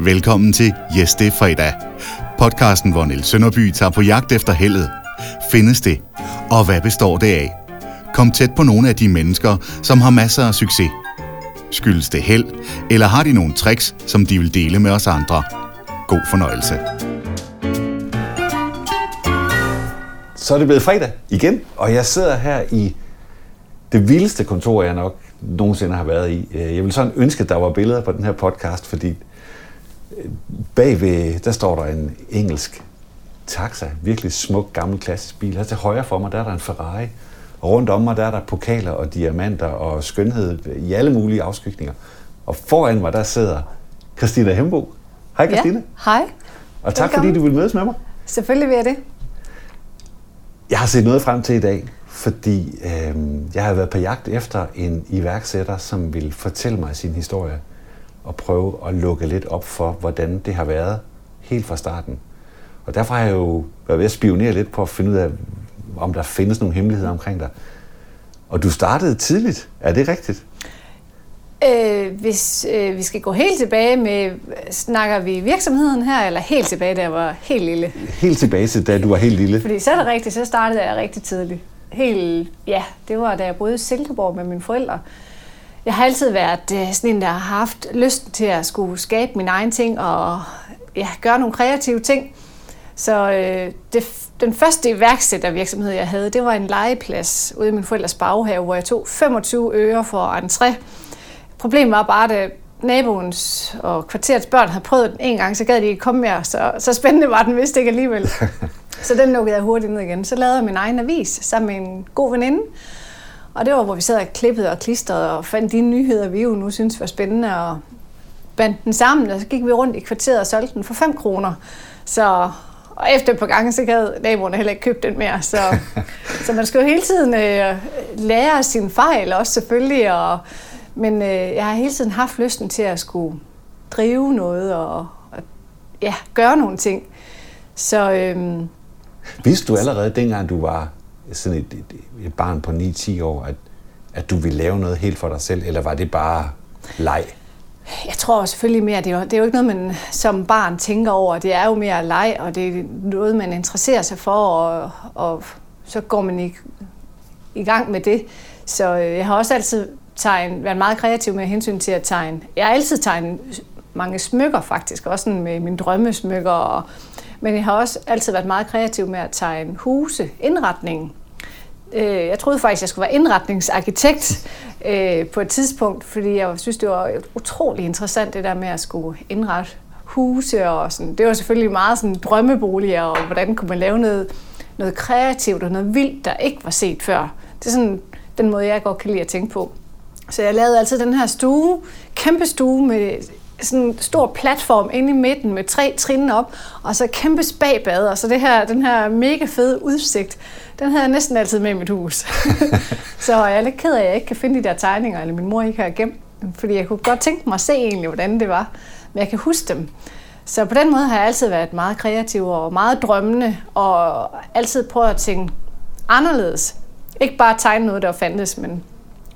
Velkommen til Yes, det er fredag. Podcasten, hvor Niels Sønderby tager på jagt efter heldet. Findes det? Og hvad består det af? Kom tæt på nogle af de mennesker, som har masser af succes. Skyldes det held, eller har de nogle tricks, som de vil dele med os andre? God fornøjelse. Så er det blevet fredag igen, og jeg sidder her i det vildeste kontor, jeg nok nogensinde har været i. Jeg vil sådan ønske, at der var billeder på den her podcast, fordi bagved, der står der en engelsk taxa, virkelig smuk, gammel, klassisk bil. Her til højre for mig, der er der en Ferrari. Og rundt om mig, der er der pokaler og diamanter og skønhed i alle mulige afskygninger. Og foran mig, der sidder Christina Hembo. Hej Christina. Ja, hej. Og tak Velkommen. fordi du vil mødes med mig. Selvfølgelig vil jeg det. Jeg har set noget frem til i dag, fordi øh, jeg har været på jagt efter en iværksætter, som vil fortælle mig sin historie og prøve at lukke lidt op for, hvordan det har været helt fra starten. Og derfor har jeg jo været ved at spionere lidt på at finde ud af, om der findes nogle hemmeligheder omkring dig. Og du startede tidligt. Er det rigtigt? Øh, hvis øh, vi skal gå helt tilbage med, snakker vi virksomheden her, eller helt tilbage, da jeg var helt lille? Helt tilbage til, da du var helt lille? Fordi så er det rigtigt, så startede jeg rigtig tidligt. Helt, ja, det var da jeg boede i Silkeborg med mine forældre. Jeg har altid været øh, sådan en, der har haft lyst til at skulle skabe mine egne ting og ja, gøre nogle kreative ting. Så øh, det, den første iværksættervirksomhed, jeg havde, det var en legeplads ude i min forældres baghave, hvor jeg tog 25 øre for entré. Problemet var bare, at naboens og kvarterets børn havde prøvet den en gang, så gad de ikke komme mere. Så, så spændende var den vist ikke alligevel. så den lukkede jeg hurtigt ned igen. Så lavede jeg min egen avis sammen med en god veninde. Og det var, hvor vi sad og klippede og klistrede og fandt de nyheder, vi jo nu synes var spændende, og bandt den sammen, og så gik vi rundt i kvarteret og solgte den for 5 kroner. Så og efter et par gange, så havde naboerne heller ikke købt den mere. Så, så man skal jo hele tiden øh, lære sine fejl også selvfølgelig. Og, men øh, jeg har hele tiden haft lysten til at skulle drive noget og, og ja, gøre nogle ting. Så, øh, Vidste du allerede dengang, du var sådan et, et, et barn på 9-10 år, at, at du ville lave noget helt for dig selv, eller var det bare leg? Jeg tror selvfølgelig mere, det er, jo, det er jo ikke noget, man som barn tænker over. Det er jo mere leg, og det er noget, man interesserer sig for, og, og så går man i, i gang med det. Så øh, jeg har også altid tegnet, været meget kreativ med hensyn til at tegne. Jeg har altid tegnet mange smykker faktisk, også sådan med mine drømmesmykker. Og, men jeg har også altid været meget kreativ med at tegne huse, indretningen. Øh, jeg troede faktisk, jeg skulle være indretningsarkitekt øh, på et tidspunkt, fordi jeg synes, det var utrolig interessant, det der med at skulle indrette huse og sådan. Det var selvfølgelig meget sådan drømmeboliger, og hvordan kunne man lave noget, noget kreativt og noget vildt, der ikke var set før. Det er sådan den måde, jeg godt kan lide at tænke på. Så jeg lavede altid den her stue, kæmpe stue med sådan en stor platform inde i midten med tre trin op, og så kæmpe spagbad, og så det her, den her mega fede udsigt, den havde jeg næsten altid med i mit hus. så jeg er lidt ked af, at jeg ikke kan finde de der tegninger, eller min mor ikke har gemt dem, fordi jeg kunne godt tænke mig at se egentlig, hvordan det var, men jeg kan huske dem. Så på den måde har jeg altid været meget kreativ og meget drømmende, og altid prøvet at tænke anderledes. Ikke bare tegne noget, der fandtes, men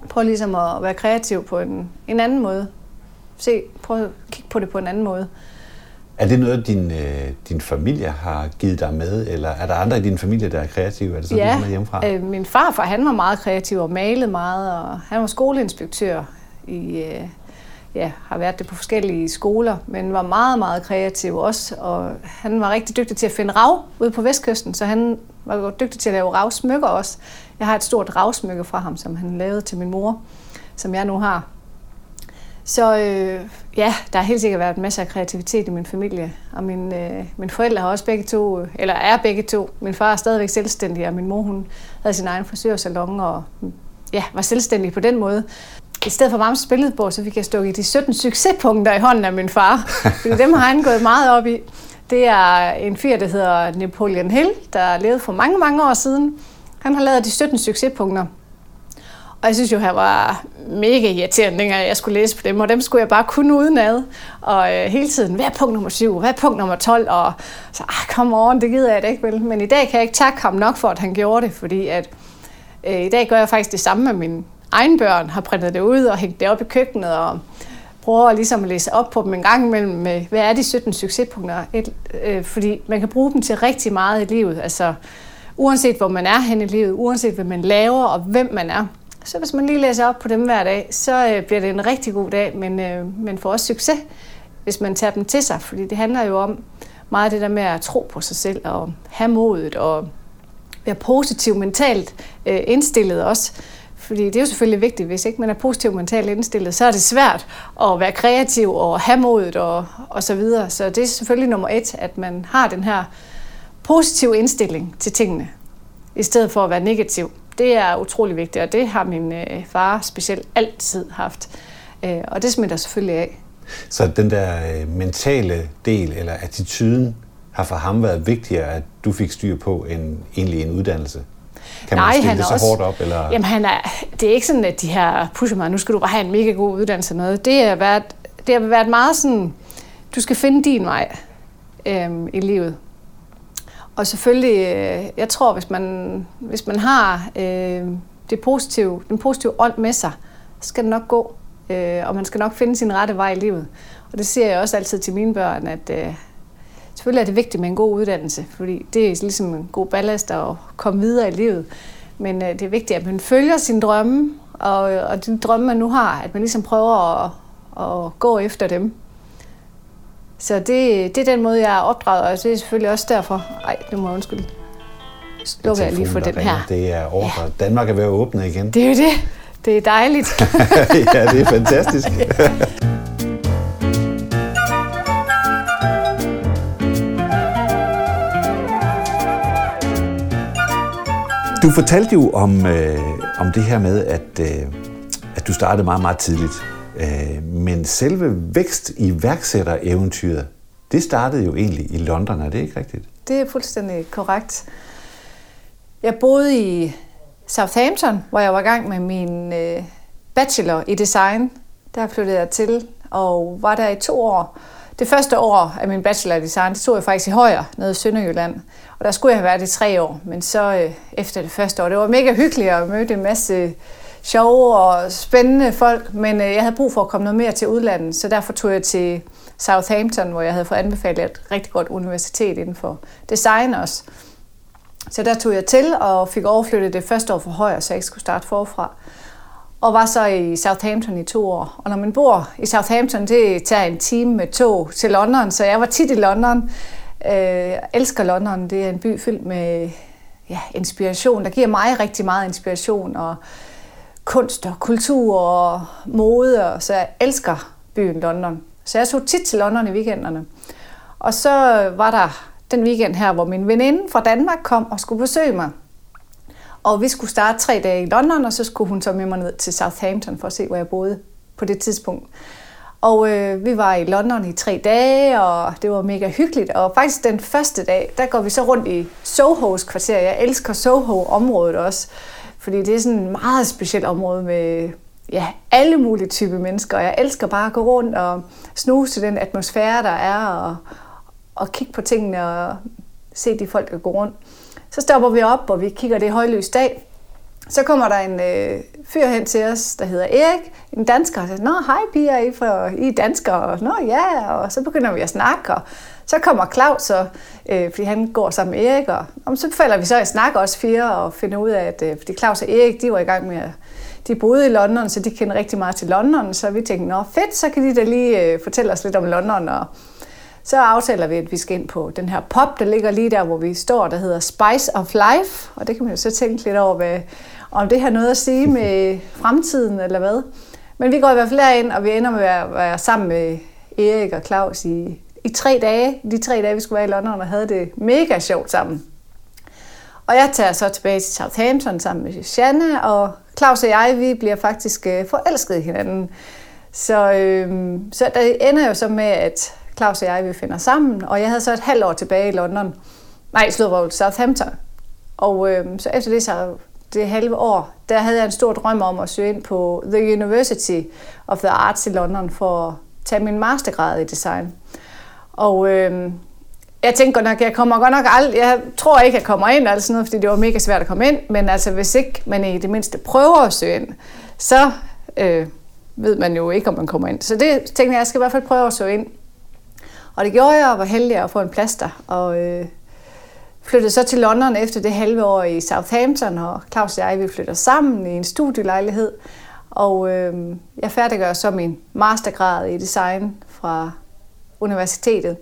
prøve ligesom at være kreativ på en, en anden måde se, prøv at kigge på det på en anden måde. Er det noget, din, øh, din familie har givet dig med, eller er der andre i din familie, der er kreative? Er det sådan, ja, med hjemmefra? Øh, min farfar han var meget kreativ og malede meget, og han var skoleinspektør i, øh, ja, har været det på forskellige skoler, men var meget, meget kreativ også, og han var rigtig dygtig til at finde rav ude på vestkysten, så han var dygtig til at lave ravsmykker også. Jeg har et stort ravsmykke fra ham, som han lavede til min mor, som jeg nu har. Så øh, ja, der har helt sikkert været masser af kreativitet i min familie, og min, øh, mine forældre har også begge to, øh, eller er begge to. Min far er stadigvæk selvstændig, og min mor hun havde sin egen frisørsalon og ja, var selvstændig på den måde. I stedet for Mams billedbog, så fik jeg stukket de 17 succespunkter i hånden af min far. Fordi dem har han gået meget op i. Det er en fyr, der hedder Napoleon Hill, der levede for mange, mange år siden. Han har lavet de 17 succespunkter. Og jeg synes jo, han var mega irriterende, dengang jeg skulle læse på dem, og dem skulle jeg bare kunne udenad. Og øh, hele tiden, hvad er punkt nummer 7, hvad er punkt nummer 12? Og så, ah, kom on, det gider jeg da ikke vel. Men i dag kan jeg ikke takke ham nok for, at han gjorde det, fordi at, øh, i dag gør jeg faktisk det samme med mine egne børn, har printet det ud og hængt det op i køkkenet, og prøver ligesom at læse op på dem en gang imellem med, hvad er de 17 succespunkter? Et, øh, fordi man kan bruge dem til rigtig meget i livet. Altså, uanset hvor man er hen i livet, uanset hvad man laver og hvem man er. Så hvis man lige læser op på dem hver dag, så øh, bliver det en rigtig god dag, men øh, man får også succes, hvis man tager dem til sig. Fordi det handler jo om meget det der med at tro på sig selv og have modet og være positiv mentalt øh, indstillet også. Fordi det er jo selvfølgelig vigtigt, hvis ikke man er positiv mentalt indstillet, så er det svært at være kreativ og have modet og, og så videre. Så det er selvfølgelig nummer et, at man har den her positive indstilling til tingene, i stedet for at være negativ. Det er utrolig vigtigt, og det har min øh, far specielt altid haft. Øh, og det smitter selvfølgelig af. Så den der øh, mentale del, eller attituden, har for ham været vigtigere, at du fik styr på, end egentlig en uddannelse? Kan Nej, man stille han det så også, hårdt op? Eller? Jamen, han er, det er ikke sådan, at de her pusher mig, nu skal du bare have en mega god uddannelse noget. Det har været, det har været meget sådan, du skal finde din vej øhm, i livet. Og selvfølgelig, øh, jeg tror, hvis man, hvis man har øh, det positive, den positive ånd med sig, så skal det nok gå. Øh, og man skal nok finde sin rette vej i livet. Og det siger jeg også altid til mine børn, at øh, selvfølgelig er det vigtigt med en god uddannelse, fordi det er ligesom en god ballast at komme videre i livet. Men øh, det er vigtigt, at man følger sine drømme, og, og de drømme, man nu har, at man ligesom prøver at, at gå efter dem. Så det, det er den måde, jeg er opdraget, og det er selvfølgelig også derfor... Ej, det må jeg undskylde. Lukker jeg lige for den der her. ringer, Det er ordre. Ja. Danmark er ved at åbne igen. Det er jo det. Det er dejligt. ja, det er fantastisk. Du fortalte jo om, øh, om det her med, at, øh, at du startede meget, meget tidligt. Øh, men selve vækst i værksættereventyret, det startede jo egentlig i London, er det ikke rigtigt? Det er fuldstændig korrekt. Jeg boede i Southampton, hvor jeg var i gang med min øh, bachelor i design. Der flyttede jeg til og var der i to år. Det første år af min bachelor i design, det tog jeg faktisk i Højer, nede i Sønderjylland. Og der skulle jeg have været i tre år, men så øh, efter det første år, det var mega hyggeligt at møde en masse sjove og spændende folk, men øh, jeg havde brug for at komme noget mere til udlandet, så derfor tog jeg til Southampton, hvor jeg havde fået anbefalet et rigtig godt universitet inden for design også. Så der tog jeg til og fik overflyttet det første år for højre, så jeg ikke skulle starte forfra. Og var så i Southampton i to år. Og når man bor i Southampton, det tager en time med tog til London, så jeg var tit i London. Jeg elsker London. Det er en by fyldt med ja, inspiration. Der giver mig rigtig meget inspiration og kunst og kultur og mode. Så jeg elsker byen London. Så jeg tog tit til London i weekenderne. Og så var der den weekend her, hvor min veninde fra Danmark kom og skulle besøge mig. Og vi skulle starte tre dage i London, og så skulle hun så med mig ned til Southampton for at se, hvor jeg boede på det tidspunkt. Og øh, vi var i London i tre dage, og det var mega hyggeligt. Og faktisk den første dag, der går vi så rundt i Soho's kvarter. Jeg elsker Soho-området også, fordi det er sådan et meget specielt område med ja, alle mulige typer mennesker. Og jeg elsker bare at gå rundt og snuse til den atmosfære, der er, og, og kigge på tingene og se de folk, der går rundt. Så stopper vi op, og vi kigger det højløs dag. Så kommer der en øh, fyr hen til os, der hedder Erik, en dansker, og siger, Nå, hej piger, I, for, I er danskere, og Nå, ja, og så begynder vi at snakke, og så kommer Claus, og, øh, fordi han går sammen med Erik, og, og så falder vi så i snak også fire, og finder ud af, at øh, fordi Claus og Erik, de var i gang med at de boede i London, så de kender rigtig meget til London, så vi tænkte, nå fedt, så kan de da lige øh, fortælle os lidt om London, og så aftaler vi, at vi skal ind på den her pop, der ligger lige der, hvor vi står, der hedder Spice of Life. Og det kan man jo så tænke lidt over, hvad, om det har noget at sige med fremtiden eller hvad. Men vi går i hvert fald ind, og vi ender med at være sammen med Erik og Claus i, i tre dage. De tre dage, vi skulle være i London, og havde det mega sjovt sammen. Og jeg tager så tilbage til Southampton sammen med Shanna, og Claus og jeg, vi bliver faktisk øh, forelsket i hinanden. Så, øh, så det ender jo så med, at Claus og jeg, vi finder sammen, og jeg havde så et halvt år tilbage i London. Nej, slået var Southampton. Og øh, så efter det, så det halve år, der havde jeg en stor drøm om at søge ind på The University of the Arts i London for at tage min mastergrad i design. Og øh, jeg tænkte godt nok, jeg kommer godt nok aldrig, jeg tror ikke, jeg kommer ind, altså noget, fordi det var mega svært at komme ind, men altså hvis ikke man i det mindste prøver at søge ind, så, øh, ved man jo ikke, om man kommer ind. Så det tænkte jeg, jeg skal i hvert fald prøve at søge ind. Og det gjorde jeg, og var heldig at få en plads der. Og øh, flyttede så til London efter det halve år i Southampton, og Claus og jeg, vi flytter sammen i en studielejlighed. Og øh, jeg færdiggør så min mastergrad i design fra universitetet.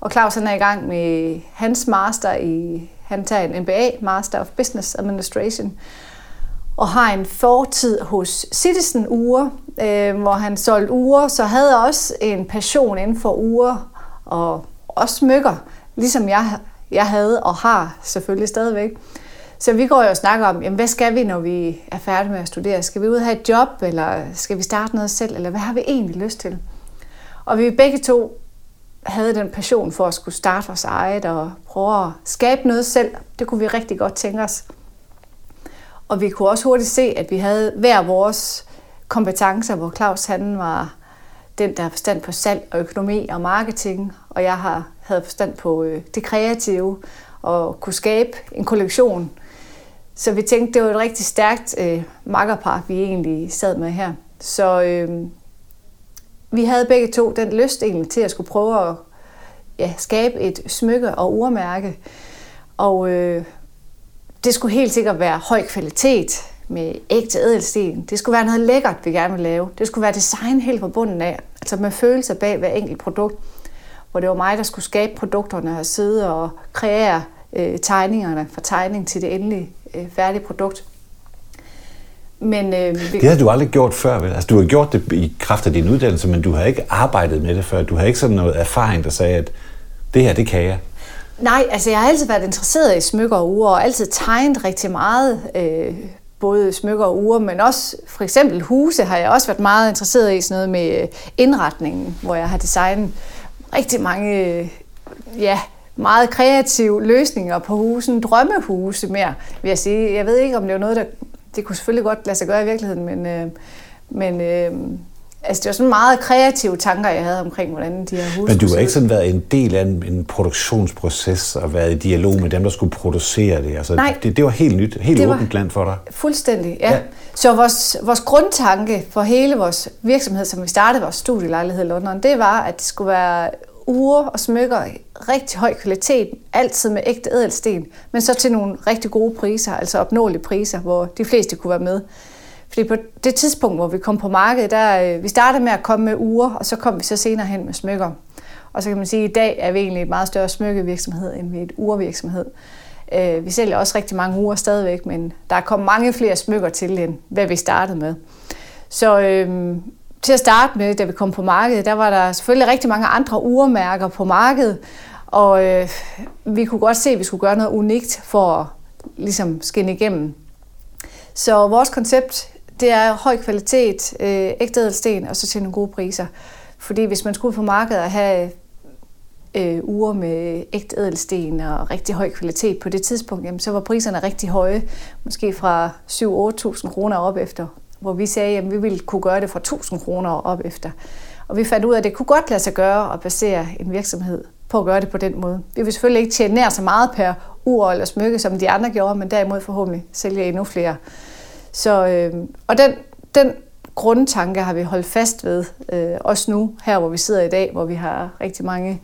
Og Claus han er i gang med hans master i, han tager en MBA, Master of Business Administration, og har en fortid hos Citizen Ure, øh, hvor han solgte ure, så havde også en passion inden for ure og også smykker, ligesom jeg, jeg havde og har selvfølgelig stadigvæk. Så vi går jo og snakker om, jamen, hvad skal vi, når vi er færdige med at studere? Skal vi ud og have et job, eller skal vi starte noget selv, eller hvad har vi egentlig lyst til? Og vi begge to havde den passion for at skulle starte vores eget og prøve at skabe noget selv. Det kunne vi rigtig godt tænke os. Og vi kunne også hurtigt se, at vi havde hver vores kompetencer, hvor Claus han var den, der har forstand på salg og økonomi og marketing, og jeg har havde forstand på øh, det kreative og kunne skabe en kollektion. Så vi tænkte, det var et rigtig stærkt øh, makkerpar, vi egentlig sad med her. Så øh, vi havde begge to den lyst egentlig til at skulle prøve at ja, skabe et smykke og urmærke. Og øh, det skulle helt sikkert være høj kvalitet med ægte ædelsten. Det skulle være noget lækkert, vi gerne ville lave. Det skulle være design helt fra bunden af. Altså med følelser bag hver enkelt produkt. Hvor det var mig, der skulle skabe produkterne og sidde og kreere øh, tegningerne fra tegning til det endelige øh, færdige produkt. Men, øh, det har du aldrig gjort før, vel? Altså, du har gjort det i kraft af din uddannelse, men du har ikke arbejdet med det før. Du har ikke sådan noget erfaring, der sagde, at det her, det kan jeg. Nej, altså jeg har altid været interesseret i smykker og uger, og altid tegnet rigtig meget, øh, både smykker og uger, men også for eksempel huse har jeg også været meget interesseret i, sådan noget med indretningen, hvor jeg har designet rigtig mange, øh, ja, meget kreative løsninger på husen, drømmehuse mere, vil jeg sige. Jeg ved ikke, om det var noget, der det kunne selvfølgelig godt lade sig gøre i virkeligheden, men, øh, men øh, altså, det var sådan meget kreative tanker, jeg havde omkring, hvordan de her huse Men du har ikke sådan været en del af en, en produktionsproces og været i dialog med dem, der skulle producere det? Altså, Nej. Det, det var helt nyt, helt åbent land for dig? Fuldstændig, ja. ja. Så vores, vores grundtanke for hele vores virksomhed, som vi startede vores studielejlighed i London, det var, at det skulle være ure og smykker i rigtig høj kvalitet, altid med ægte ædelsten, men så til nogle rigtig gode priser, altså opnåelige priser, hvor de fleste kunne være med. Fordi på det tidspunkt, hvor vi kom på markedet, der, øh, vi startede med at komme med uger, og så kom vi så senere hen med smykker. Og så kan man sige, at i dag er vi egentlig et meget større smykkevirksomhed, end vi er et urvirksomhed. Øh, vi sælger også rigtig mange uger stadigvæk, men der er kommet mange flere smykker til, end hvad vi startede med. Så øhm, til at starte med, da vi kom på markedet, der var der selvfølgelig rigtig mange andre urmærker på markedet, og øh, vi kunne godt se, at vi skulle gøre noget unikt for at ligesom skinne igennem. Så vores koncept, det er høj kvalitet, øh, ægte ædelsten, og så til nogle gode priser. Fordi hvis man skulle på markedet og have øh, uger med ægte ædelsten og rigtig høj kvalitet på det tidspunkt, jamen, så var priserne rigtig høje. Måske fra 7-8.000 kroner op efter hvor vi sagde, at vi ville kunne gøre det fra 1000 kroner op efter. Og vi fandt ud af, at det kunne godt lade sig gøre at basere en virksomhed på at gøre det på den måde. Vi vil selvfølgelig ikke tjene nær så meget per ur eller smykke, som de andre gjorde, men derimod forhåbentlig sælge endnu flere. Så, øh, og den, den grundtanke har vi holdt fast ved, øh, også nu, her hvor vi sidder i dag, hvor vi har rigtig mange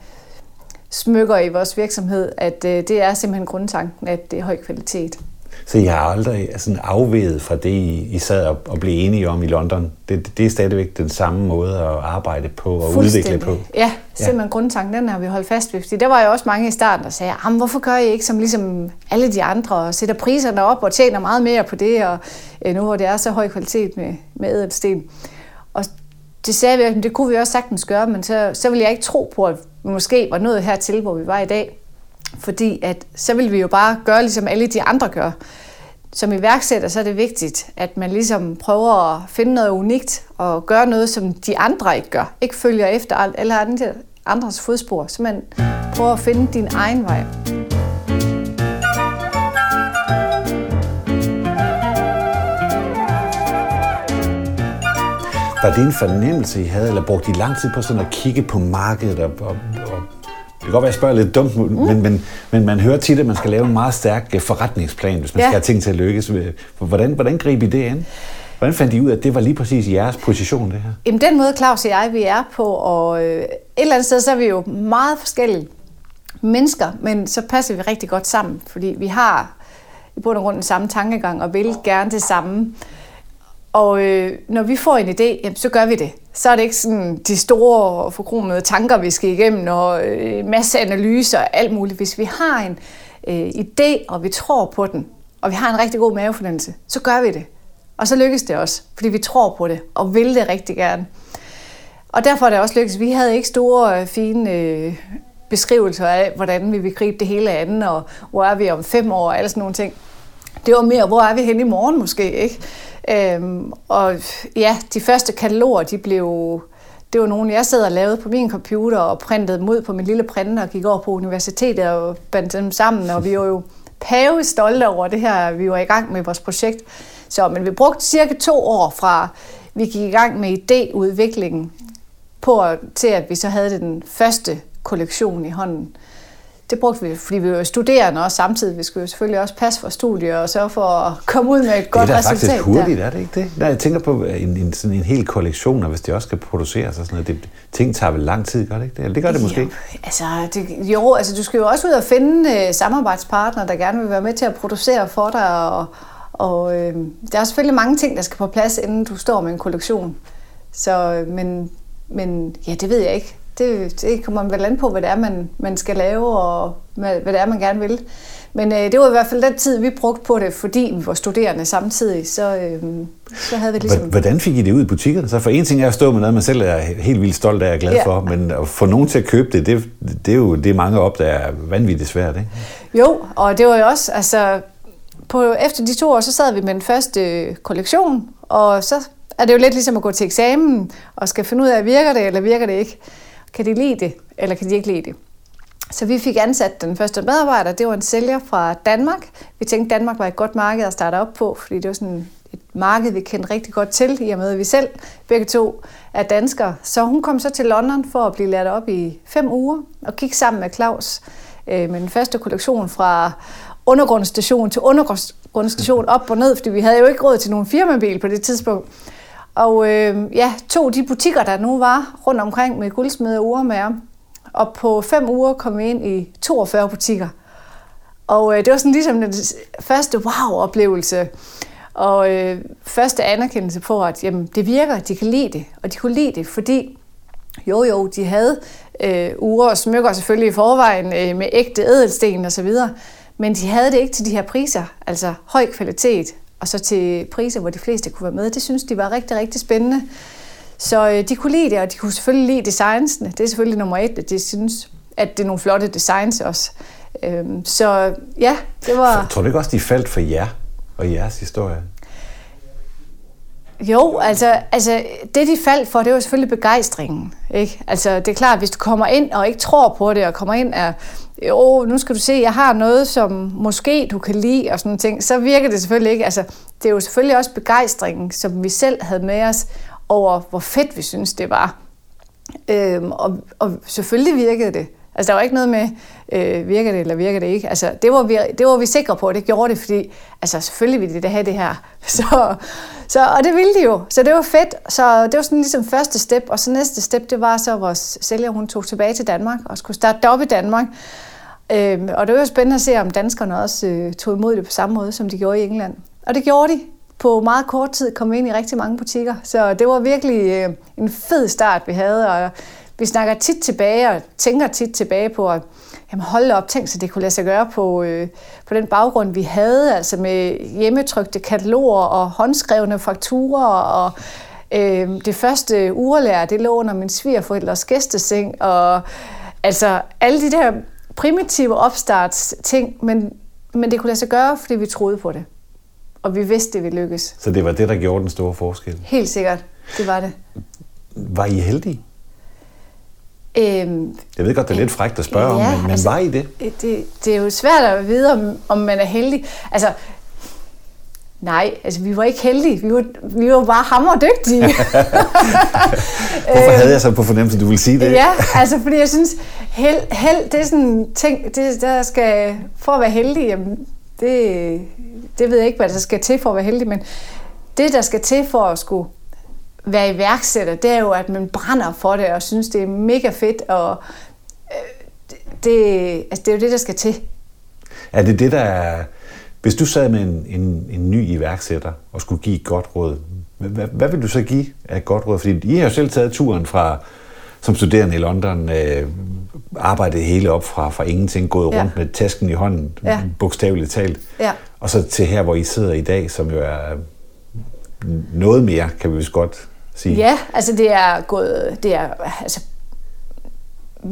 smykker i vores virksomhed, at øh, det er simpelthen grundtanken, at det er høj kvalitet. Så jeg har aldrig sådan afveget fra det, I sad og, og blev enige om i London. Det, det er stadigvæk den samme måde at arbejde på og udvikle på. Ja, simpelthen ja. grundtanken, den har vi holdt fast ved. Fordi der var jo også mange i starten, der sagde, hvorfor gør I ikke som ligesom alle de andre, og sætter priserne op og tjener meget mere på det, og øh, nu hvor det er så høj kvalitet med, med ædelsten. Og det sagde vi, at det kunne vi også sagtens gøre, men så, så ville jeg ikke tro på, at vi måske var nået hertil, hvor vi var i dag. Fordi at så vil vi jo bare gøre, ligesom alle de andre gør. Som iværksætter, så er det vigtigt, at man ligesom prøver at finde noget unikt og gøre noget, som de andre ikke gør. Ikke følger efter alle andres fodspor, så man prøver at finde din egen vej. Var det en fornemmelse, I havde, eller brugte I lang tid på sådan at kigge på markedet og, og, og kan godt være, at jeg spørger lidt dumt, mm. men, men, men man hører tit, at man skal lave en meget stærk øh, forretningsplan, hvis man ja. skal have ting til at lykkes. Hvordan, hvordan griber I det ind? Hvordan fandt I ud af, at det var lige præcis jeres position, det her? Jamen, den måde Claus og jeg, vi er på, og øh, et eller andet sted, så er vi jo meget forskellige mennesker, men så passer vi rigtig godt sammen, fordi vi har i bund og grund den samme tankegang, og vil gerne det samme. Og øh, når vi får en idé, jamen, så gør vi det. Så er det ikke sådan de store forkromede tanker, vi skal igennem, og øh, masse analyser og alt muligt. Hvis vi har en øh, idé, og vi tror på den, og vi har en rigtig god mavefornemmelse, så gør vi det. Og så lykkes det også, fordi vi tror på det, og vil det rigtig gerne. Og derfor er det også lykkedes. Vi havde ikke store, øh, fine øh, beskrivelser af, hvordan vi vil gribe det hele an, og hvor er vi om fem år, og alle sådan nogle ting. Det var mere, hvor er vi hen i morgen måske, ikke? Øhm, og ja, de første kataloger, de blev, det var nogle, jeg sad og lavede på min computer og printede dem ud på min lille printer og gik over på universitetet og bandt dem sammen, og vi var jo pave stolte over det her, vi var i gang med vores projekt. Så, men vi brugte cirka to år fra, vi gik i gang med idéudviklingen på, til at vi så havde den første kollektion i hånden det brugte vi, fordi vi var studerende også samtidig. Vi skulle jo selvfølgelig også passe for studier og sørge for at komme ud med et godt resultat. Det er da faktisk hurtigt, der. er det ikke det? Nej, jeg tænker på en, en, sådan en hel kollektion, og hvis det også skal produceres og sådan noget. Det, ting tager vel lang tid, gør det ikke det? Eller det gør det måske jo, Altså, det, jo, altså du skal jo også ud og finde uh, samarbejdspartnere, der gerne vil være med til at producere for dig, og, og øh, der er selvfølgelig mange ting, der skal på plads, inden du står med en kollektion. Så, men, men ja, det ved jeg ikke det, det kommer vel an på, hvad det er, man, man skal lave, og hvad, det er, man gerne vil. Men øh, det var i hvert fald den tid, vi brugte på det, fordi vi var studerende samtidig, så, øh, så havde vi ligesom... Hvordan fik I det ud i butikkerne? Så for en ting er at stå med noget, man selv er helt vildt stolt af og glad ja. for, men at få nogen til at købe det, det, det er jo det mange op, der er vanvittigt svært, ikke? Jo, og det var jo også, altså, på, efter de to år, så sad vi med den første kollektion, og så er det jo lidt ligesom at gå til eksamen, og skal finde ud af, virker det, eller virker det ikke. Kan de lide det, eller kan de ikke lide det? Så vi fik ansat den første medarbejder, det var en sælger fra Danmark. Vi tænkte, at Danmark var et godt marked at starte op på, fordi det var sådan et marked, vi kendte rigtig godt til, i og med at vi selv begge to er danskere. Så hun kom så til London for at blive lært op i fem uger, og gik sammen med Claus øh, med den første kollektion fra undergrundsstation til undergrundsstation op og ned, fordi vi havde jo ikke råd til nogen firmabil på det tidspunkt. Og øh, ja, to de butikker, der nu var rundt omkring med guldsmede og urmager. Og på fem uger kom vi ind i 42 butikker. Og øh, det var sådan ligesom den første wow-oplevelse. Og øh, første anerkendelse på, at jamen, det virker, de kan lide det. Og de kunne lide det, fordi jo jo, de havde øh, uger og smykker selvfølgelig i forvejen øh, med ægte ædelsten og så videre. Men de havde det ikke til de her priser, altså høj kvalitet, og så til priser, hvor de fleste kunne være med. Det synes de var rigtig, rigtig spændende. Så øh, de kunne lide det, og de kunne selvfølgelig lide designsene. Det er selvfølgelig nummer et, at de synes, at det er nogle flotte designs også. Øhm, så ja, det var... Så, tror du ikke også, de faldt for jer og jeres historie? Jo, altså, altså det de faldt for, det var selvfølgelig begejstringen. Ikke? Altså, det er klart, hvis du kommer ind og ikke tror på det, og kommer ind og jo, nu skal du se, jeg har noget, som måske du kan lide, og sådan ting, så virker det selvfølgelig ikke. Altså, det er jo selvfølgelig også begejstringen, som vi selv havde med os, over hvor fedt vi synes, det var. Øhm, og, og selvfølgelig virkede det. Altså, der var ikke noget med, øh, virker det eller virker det ikke. Altså, det var, vi, det var vi sikre på, at det gjorde det, fordi altså, selvfølgelig ville de det have det her. Så, så, og det ville de jo. Så det var fedt. Så det var sådan ligesom første step. Og så næste step, det var så, at vores sælger, hun tog tilbage til Danmark og skulle starte op i Danmark. Øhm, og det var jo spændende at se, om danskerne også øh, tog imod det på samme måde, som de gjorde i England. Og det gjorde de. På meget kort tid kom vi ind i rigtig mange butikker. Så det var virkelig øh, en fed start, vi havde. Og vi snakker tit tilbage og tænker tit tilbage på, at jamen hold op, tænk så det kunne lade sig gøre på, øh, på den baggrund, vi havde, altså med hjemmetrykte kataloger og håndskrevne fakturer og øh, det første urlærer, det lå under min svigerforældres gæsteseng, og altså alle de der primitive opstartsting, men, men det kunne lade sig gøre, fordi vi troede på det. Og vi vidste, det ville lykkes. Så det var det, der gjorde den store forskel? Helt sikkert. Det var det. Var I heldige? Øhm, jeg ved godt, det er lidt frækt at spørge ja, om, men, men altså, var I det? det? Det er jo svært at vide, om, om man er heldig. Altså, Nej, altså vi var ikke heldige. Vi var, vi var bare hammer dygtige. Hvorfor havde jeg så på fornemmelse, at du ville sige det? ja, altså fordi jeg synes, held, held det er sådan en ting, det, der skal, for at være heldig, jamen, det, det ved jeg ikke, hvad der skal til for at være heldig, men det, der skal til for at skulle være iværksætter, det er jo, at man brænder for det og synes, det er mega fedt, og øh, det, altså, det er jo det, der skal til. Er det det, der er... Hvis du sad med en, en, en ny iværksætter og skulle give et godt råd, hvad, hvad vil du så give af et godt råd? Fordi I har jo selv taget turen fra, som studerende i London, øh, arbejdet hele op fra, fra ingenting, gået ja. rundt med tasken i hånden, ja. bogstaveligt talt, ja. og så til her, hvor I sidder i dag, som jo er noget mere, kan vi vist godt sige. Ja, altså det er gået, det er altså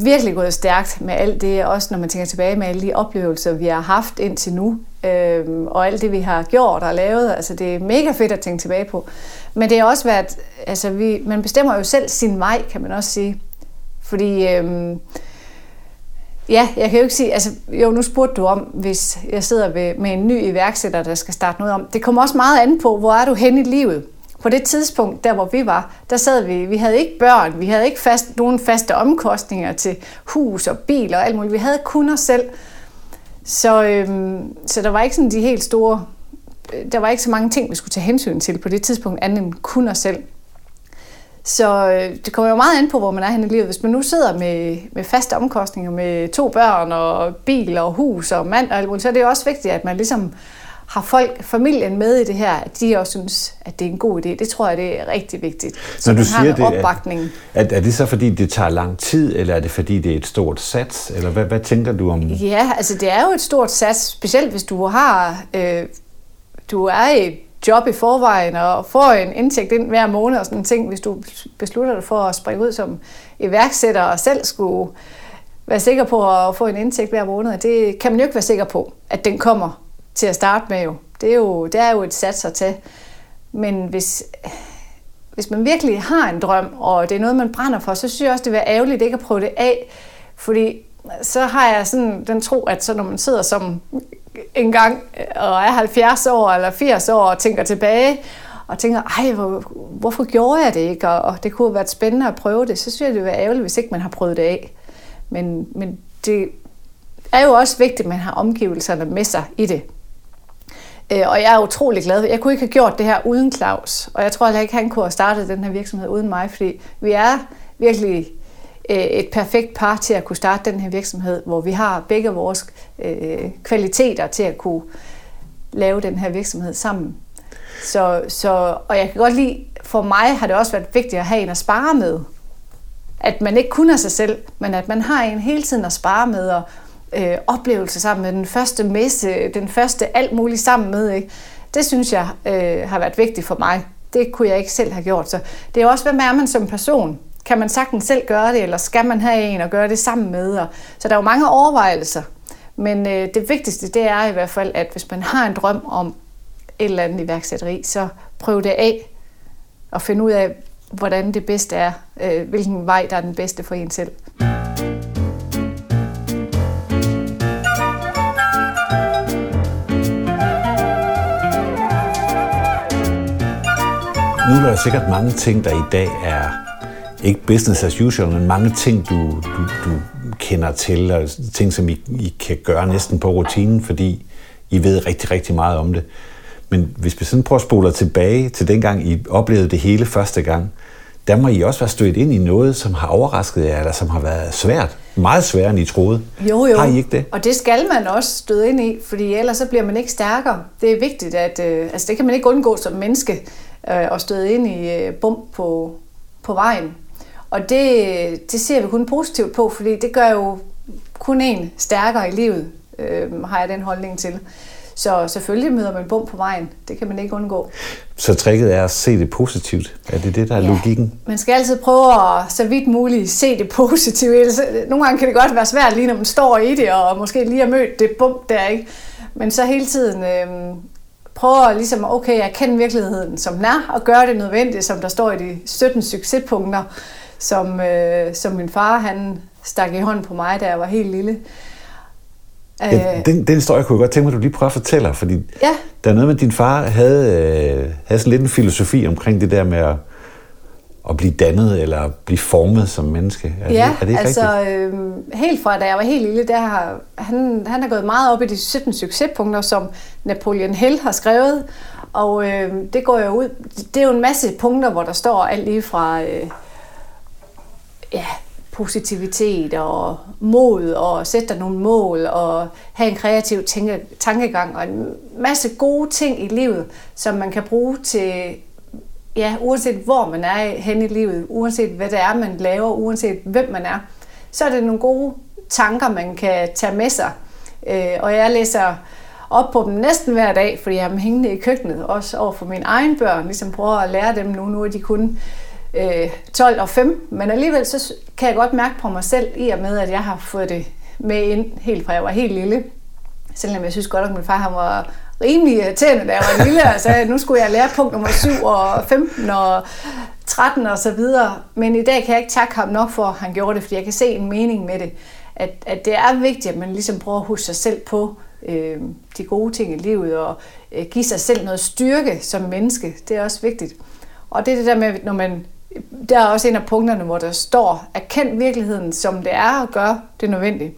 virkelig gået stærkt med alt det, også når man tænker tilbage med alle de oplevelser, vi har haft indtil nu, øh, og alt det, vi har gjort og lavet. Altså, det er mega fedt at tænke tilbage på. Men det har også været, altså, vi, man bestemmer jo selv sin vej, kan man også sige. Fordi, øh, ja, jeg kan jo ikke sige, altså, jo, nu spurgte du om, hvis jeg sidder ved, med en ny iværksætter, der skal starte noget om. Det kommer også meget an på, hvor er du hen i livet på det tidspunkt, der hvor vi var, der sad vi, vi havde ikke børn, vi havde ikke fast, nogen faste omkostninger til hus og bil og alt muligt. Vi havde kun os selv. Så, øhm, så der var ikke sådan de helt store, øh, der var ikke så mange ting, vi skulle tage hensyn til på det tidspunkt, andet end kun os selv. Så øh, det kommer jo meget an på, hvor man er henne i livet. Hvis man nu sidder med, med faste omkostninger, med to børn og bil og hus og mand og alt muligt, så er det jo også vigtigt, at man ligesom har folk, familien med i det her, at de også synes, at det er en god idé. Det tror jeg, det er rigtig vigtigt. Så Når du siger det, opbakning. Er, er det så fordi, det tager lang tid, eller er det fordi, det er et stort sats? Eller hvad, hvad tænker du om? Ja, altså det er jo et stort sats, specielt hvis du har, øh, du er i job i forvejen og får en indtægt ind hver måned og sådan en ting, hvis du beslutter dig for at springe ud som iværksætter og selv skulle være sikker på at få en indtægt hver måned, det kan man jo ikke være sikker på, at den kommer til at starte med jo. Det er jo, det er jo et sats at. Men hvis, hvis man virkelig har en drøm, og det er noget, man brænder for, så synes jeg også, det vil være ærgerligt ikke at prøve det af. Fordi så har jeg sådan den tro, at så når man sidder som en gang øh, og er 70 år eller 80 år og tænker tilbage, og tænker, ej, hvor, hvorfor gjorde jeg det ikke? Og, og det kunne have været spændende at prøve det. Så synes jeg, det ville være ærgerligt, hvis ikke man har prøvet det af. Men, men det er jo også vigtigt, at man har omgivelserne med sig i det. Øh, og jeg er utrolig glad. Jeg kunne ikke have gjort det her uden Claus, og jeg tror heller ikke, han kunne have startet den her virksomhed uden mig, fordi vi er virkelig øh, et perfekt par til at kunne starte den her virksomhed, hvor vi har begge vores øh, kvaliteter til at kunne lave den her virksomhed sammen. Så, så, og jeg kan godt lide, for mig har det også været vigtigt at have en at spare med. At man ikke kun er sig selv, men at man har en hele tiden at spare med, og, øh, oplevelse sammen med den første messe, den første alt muligt sammen med. Ikke? Det synes jeg øh, har været vigtigt for mig. Det kunne jeg ikke selv have gjort. Så det er også, hvem er man som person? Kan man sagtens selv gøre det, eller skal man have en og gøre det sammen med? Og, så der er jo mange overvejelser. Men øh, det vigtigste, det er i hvert fald, at hvis man har en drøm om et eller andet iværksætteri, så prøv det af og find ud af, hvordan det bedste er, øh, hvilken vej, der er den bedste for en selv. Nu er der sikkert mange ting, der i dag er ikke business as usual, men mange ting, du, du, du kender til, og ting, som I, I kan gøre næsten på rutinen, fordi I ved rigtig, rigtig meget om det. Men hvis vi sådan prøver at spole tilbage til dengang, I oplevede det hele første gang, der må I også være stødt ind i noget, som har overrasket jer, eller som har været svært. Meget sværere, end I troede. Jo, jo. Har I ikke det? Og det skal man også støde ind i, fordi ellers så bliver man ikke stærkere. Det er vigtigt, at øh, altså det kan man ikke undgå som menneske øh, og støde ind i øh, bump på, på vejen. Og det, det ser vi kun positivt på, fordi det gør jo kun en stærkere i livet, øh, har jeg den holdning til. Så selvfølgelig møder man bump på vejen. Det kan man ikke undgå. Så tricket er at se det positivt? Er det det, der er ja, logikken? Man skal altid prøve at så vidt muligt se det positivt. Nogle gange kan det godt være svært, lige når man står i det, og måske lige har mødt det bump der, ikke? Men så hele tiden øh, prøver ligesom, okay, at kende virkeligheden, som den er, og gøre det nødvendigt, som der står i de 17 succespunkter, som, øh, som min far han stak i hånden på mig, da jeg var helt lille. Ja, øh. den, den historie kunne jeg godt tænke mig, at du lige prøver at fortælle, fordi ja. der er noget med, at din far havde, øh, havde sådan lidt en filosofi omkring det der med at, at blive dannet eller blive formet som menneske. Er ja, det, er det ikke altså øh, helt fra da jeg var helt lille, der har, han, han har gået meget op i de 17 succespunkter, som Napoleon Hill har skrevet, og øh, det går jo ud, det er jo en masse punkter, hvor der står alt lige fra øh, ja, positivitet og mod og sætte dig nogle mål og have en kreativ tænke, tankegang og en masse gode ting i livet, som man kan bruge til, ja, uanset hvor man er hen i livet, uanset hvad det er, man laver, uanset hvem man er, så er det nogle gode tanker, man kan tage med sig. Øh, og jeg læser op på dem næsten hver dag, fordi jeg har dem hængende i køkkenet, også over for mine egne børn, ligesom prøver at lære dem nu, nu er de kun øh, 12 og 5, men alligevel så kan jeg godt mærke på mig selv, i og med, at jeg har fået det med ind helt fra jeg var helt lille. Selvom jeg synes godt, at min far han var rimelig irriterende, da jeg var lille, og sagde, at nu skulle jeg lære punkt nummer 7 og 15 og 13 og så videre. Men i dag kan jeg ikke takke ham nok for, at han gjorde det, fordi jeg kan se en mening med det. At, at det er vigtigt, at man ligesom prøver at huske sig selv på øh, de gode ting i livet, og øh, give sig selv noget styrke som menneske. Det er også vigtigt. Og det er det der med, når man der er også en af punkterne, hvor der står, erkend virkeligheden, som det er, og gør det nødvendigt.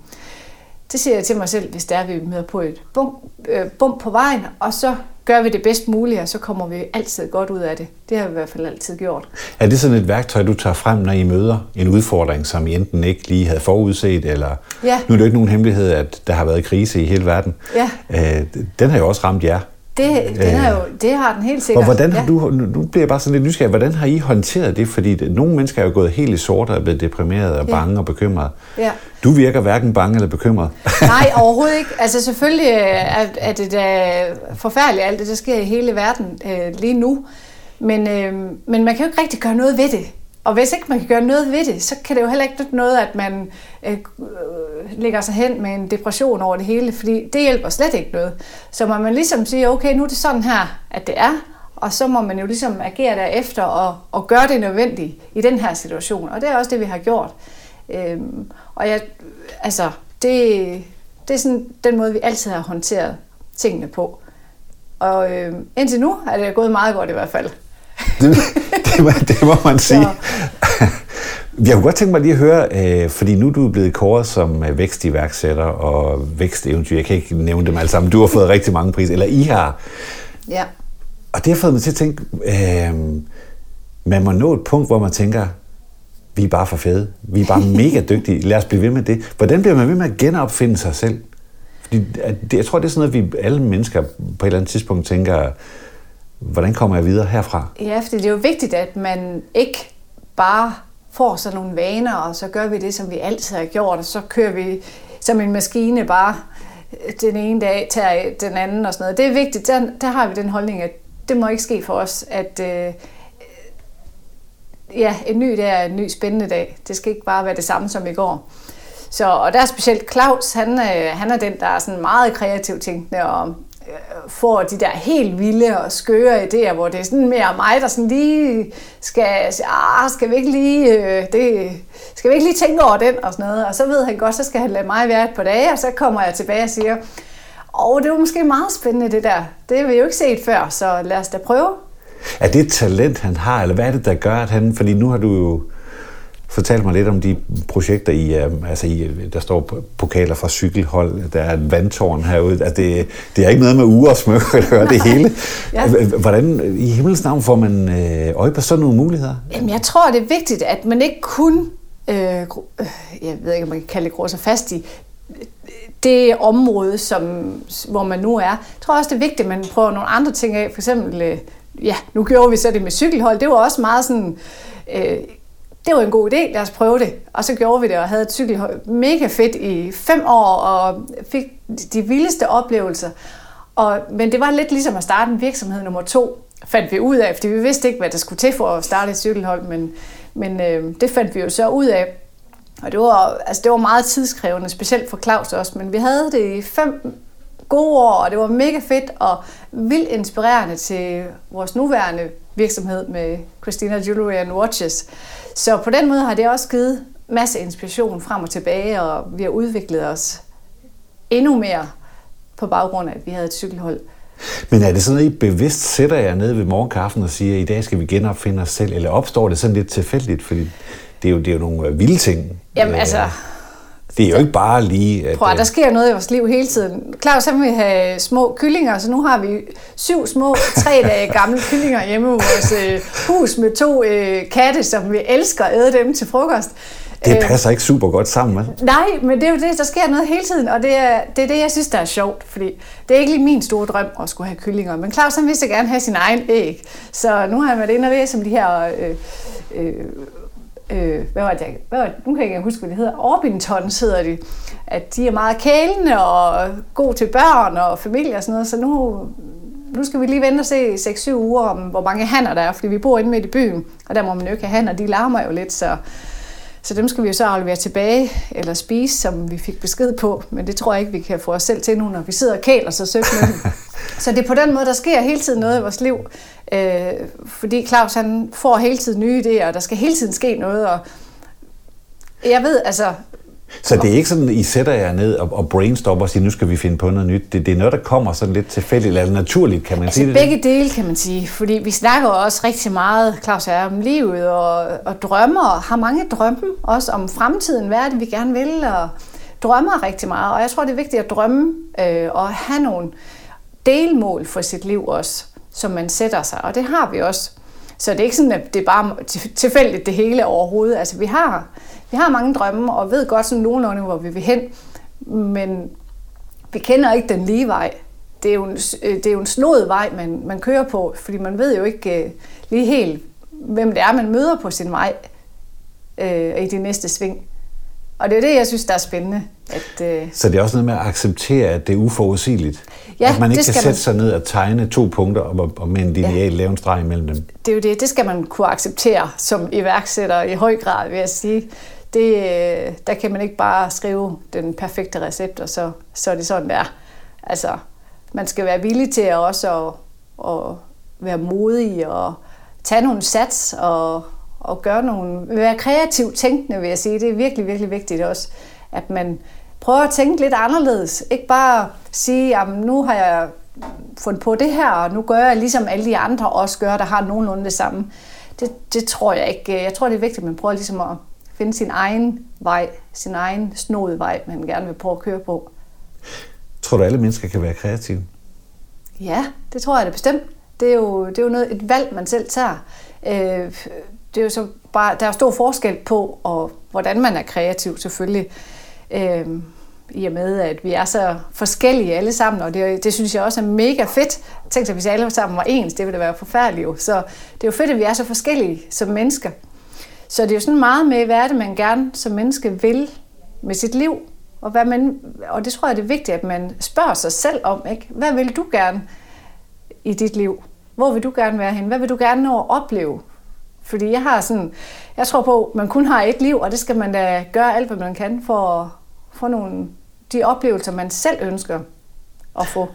Det siger jeg til mig selv, hvis er, at vi møder på et bum, øh, bum på vejen, og så gør vi det bedst muligt, og så kommer vi altid godt ud af det. Det har vi i hvert fald altid gjort. Er det sådan et værktøj, du tager frem, når I møder en udfordring, som I enten ikke lige havde forudset, eller ja. nu er det jo ikke nogen hemmelighed, at der har været krise i hele verden. Ja. Øh, den har jo også ramt jer. Det, den er jo, det har den helt sikkert. Og hvordan har ja. du, nu bliver jeg bare sådan lidt nysgerrig, hvordan har I håndteret det? Fordi nogle mennesker er jo gået helt i sort og er blevet deprimeret og bange ja. og bekymret. Ja. Du virker hverken bange eller bekymret. Nej, overhovedet ikke. Altså selvfølgelig er, er det da forfærdeligt, alt det, der sker i hele verden øh, lige nu. Men, øh, men man kan jo ikke rigtig gøre noget ved det. Og hvis ikke man kan gøre noget ved det, så kan det jo heller ikke noget, at man øh, øh, lægger sig hen med en depression over det hele, fordi det hjælper slet ikke noget. Så må man ligesom sige, okay, nu er det sådan her, at det er, og så må man jo ligesom agere derefter og, og gøre det nødvendigt i den her situation. Og det er også det, vi har gjort. Øhm, og jeg, altså, det, det er sådan den måde, vi altid har håndteret tingene på. Og øh, indtil nu er det gået meget godt i hvert fald. det, det, må, det må man sige. Jeg kunne godt tænke mig lige at høre, øh, fordi nu er du blevet kåret som øh, vækstiværksætter og væksteventyr. Jeg kan ikke nævne dem alle sammen. Du har fået rigtig mange priser, eller I har. Ja. Og det har fået mig til at tænke, øh, man må nå et punkt, hvor man tænker, vi er bare for fede. Vi er bare mega dygtige. Lad os blive ved med det. Hvordan bliver man ved med at genopfinde sig selv? Fordi jeg tror, det er sådan noget, vi alle mennesker på et eller andet tidspunkt tænker, hvordan kommer jeg videre herfra? Ja, fordi det er jo vigtigt, at man ikke bare får sådan nogle vaner, og så gør vi det, som vi altid har gjort, og så kører vi som en maskine bare øh, den ene dag, tager den anden og sådan noget. Det er vigtigt, der, der har vi den holdning, at det må ikke ske for os, at øh, ja, en ny dag er en ny spændende dag. Det skal ikke bare være det samme som i går. Så, og der er specielt Claus, han, øh, han er den, der er sådan meget kreativ tænkende og får de der helt vilde og skøre idéer, hvor det er sådan mere mig, der sådan lige skal sige, ah, skal vi ikke lige, øh, det, skal vi ikke lige tænke over den og sådan noget. Og så ved han godt, så skal han lade mig være et par dage, og så kommer jeg tilbage og siger, åh, oh, det var måske meget spændende det der. Det har vi jo ikke set før, så lad os da prøve. Er det et talent, han har, eller hvad er det, der gør, at han... Fordi nu har du jo fortalt mig lidt om de projekter, I, altså I, der står pokaler fra cykelhold, der er et vandtårn herude. Altså det, det er ikke noget med uger og smykker, høre det hele. ja. Hvordan i himmels navn får man øh, øje på sådan nogle muligheder? Jamen, jeg tror, det er vigtigt, at man ikke kun, øh, jeg ved ikke, om man kan kalde det grå fast i, det område, som, hvor man nu er. Jeg tror også, det er vigtigt, at man prøver nogle andre ting af. For eksempel, øh, ja, nu gjorde vi så det med cykelhold. Det var også meget sådan, øh, det var en god idé, lad os prøve det. Og så gjorde vi det og havde et cykelhold mega fedt i fem år og fik de vildeste oplevelser. Og, men det var lidt ligesom at starte en virksomhed nummer to, fandt vi ud af, fordi vi vidste ikke, hvad der skulle til for at starte et cykelhold, men, men øh, det fandt vi jo så ud af. Og det var, altså det var meget tidskrævende, specielt for Claus også, men vi havde det i fem gode år, og det var mega fedt og vildt inspirerende til vores nuværende virksomhed med Christina Jewelry and Watches. Så på den måde har det også givet masse inspiration frem og tilbage, og vi har udviklet os endnu mere på baggrund af, at vi havde et cykelhold. Men er det sådan, at I bevidst sætter jer ned ved morgenkaffen og siger, at i dag skal vi genopfinde os selv, eller opstår det sådan lidt tilfældigt? Fordi det er jo, det er jo nogle øh, vilde ting. Jamen altså, Det er jo ikke bare lige... At, Prøv, at, øh, der sker noget i vores liv hele tiden. Claus han vil have små kyllinger, så nu har vi syv små, tre dage gamle kyllinger hjemme i vores øh, hus med to øh, katte, som vi elsker at æde dem til frokost. det Øh, passer ikke super godt sammen, vel? Nej, men det er jo det, der sker noget hele tiden, og det er, det er det, jeg synes, der er sjovt, fordi det er ikke lige min store drøm at skulle have kyllinger, men Claus han vil så gerne have sin egen æg, så nu har han været inde og læse om de her, øh, øh, øh, hvad var det, hvad var det, nu kan jeg ikke huske, hvad det hedder, Orbitons hedder de, at de er meget kælende og god til børn og familie og sådan noget, så nu, nu skal vi lige vente og se 6-7 uger om, hvor mange hanner der er, fordi vi bor inde midt i byen, og der må man jo ikke have hanner, de larmer jo lidt, så så dem skal vi jo så aflevere tilbage eller spise, som vi fik besked på. Men det tror jeg ikke, vi kan få os selv til nu, når vi sidder og kæler så sødt med dem. Så det er på den måde, der sker hele tiden noget i vores liv. Øh, fordi Claus han får hele tiden nye idéer, og der skal hele tiden ske noget. Og jeg ved, altså, Så det er ikke sådan, at I sætter jer ned og, og brainstormer og siger, nu skal vi finde på noget nyt. Det, det er noget, der kommer sådan lidt tilfældigt eller naturligt, kan man Altså sige det? begge dele, kan man sige. Fordi vi snakker også rigtig meget, Claus og jeg, om livet og, og drømmer, og har mange drømme også om fremtiden. Hvad er det, vi gerne vil? Og drømmer rigtig meget. Og jeg tror, det er vigtigt at drømme øh, og have nogle delmål for sit liv også, som man sætter sig. Og det har vi også. Så det er ikke sådan, at det er bare tilfældigt det hele overhovedet. Altså vi har, vi har mange drømme, og ved godt sådan nogenlunde, hvor vi vil hen. Men vi kender ikke den lige vej. Det er jo en, øh, det er jo en snodet vej, man, man kører på, fordi man ved jo ikke øh, lige helt, hvem det er, man møder på sin vej øh, i de næste sving. Og det er det, jeg synes, der er spændende. At, uh, Så det er også noget med at acceptere, at det er uforudsigeligt. Ja, at man ikke kan sætte man. sig ned og tegne to punkter og, og med en lineal ja. lave en streg imellem dem. det er jo det, det skal man kunne acceptere som iværksætter i høj grad, vil jeg sige. Det, øh, der kan man ikke bare skrive den perfekte recept, og så, så er det sådan, der. Altså, man skal være villig til at også at, at være modig og tage nogle sats og, og gøre nogle, være kreativt tænkende, vil jeg sige. Det er virkelig, virkelig vigtigt også, at man prøver at tænke lidt anderledes. Ikke bare sige, jamen nu har jeg fundet på det her, og nu gør jeg ligesom alle de andre også gør, der har nogenlunde det samme. Det, det tror jeg ikke. Jeg tror, det er vigtigt, at man prøver ligesom at finde sin egen vej, sin egen snodede vej, man gerne vil prøve at køre på. Tror du, alle mennesker kan være kreative? Ja, det tror jeg da bestemt. Det er jo, det er jo noget, et valg, man selv tager. Øh, det er jo så bare, der er stor forskel på, og hvordan man er kreativ selvfølgelig. Øh, I og med, at vi er så forskellige alle sammen, og det, det synes jeg også er mega fedt. Tænk dig, hvis alle sammen var ens, det ville da være forfærdeligt jo. Så det er jo fedt, at vi er så forskellige som mennesker. Så det er jo sådan meget med, hvad er det, man gerne som menneske vil med sit liv. Og, hvad man, og det tror jeg, det er vigtigt, at man spørger sig selv om. Ikke? Hvad vil du gerne i dit liv? Hvor vil du gerne være hen? Hvad vil du gerne nå at opleve? Fordi jeg har sådan, jeg tror på, at man kun har et liv, og det skal man da gøre alt, hvad man kan for at få nogle, de oplevelser, man selv ønsker at få.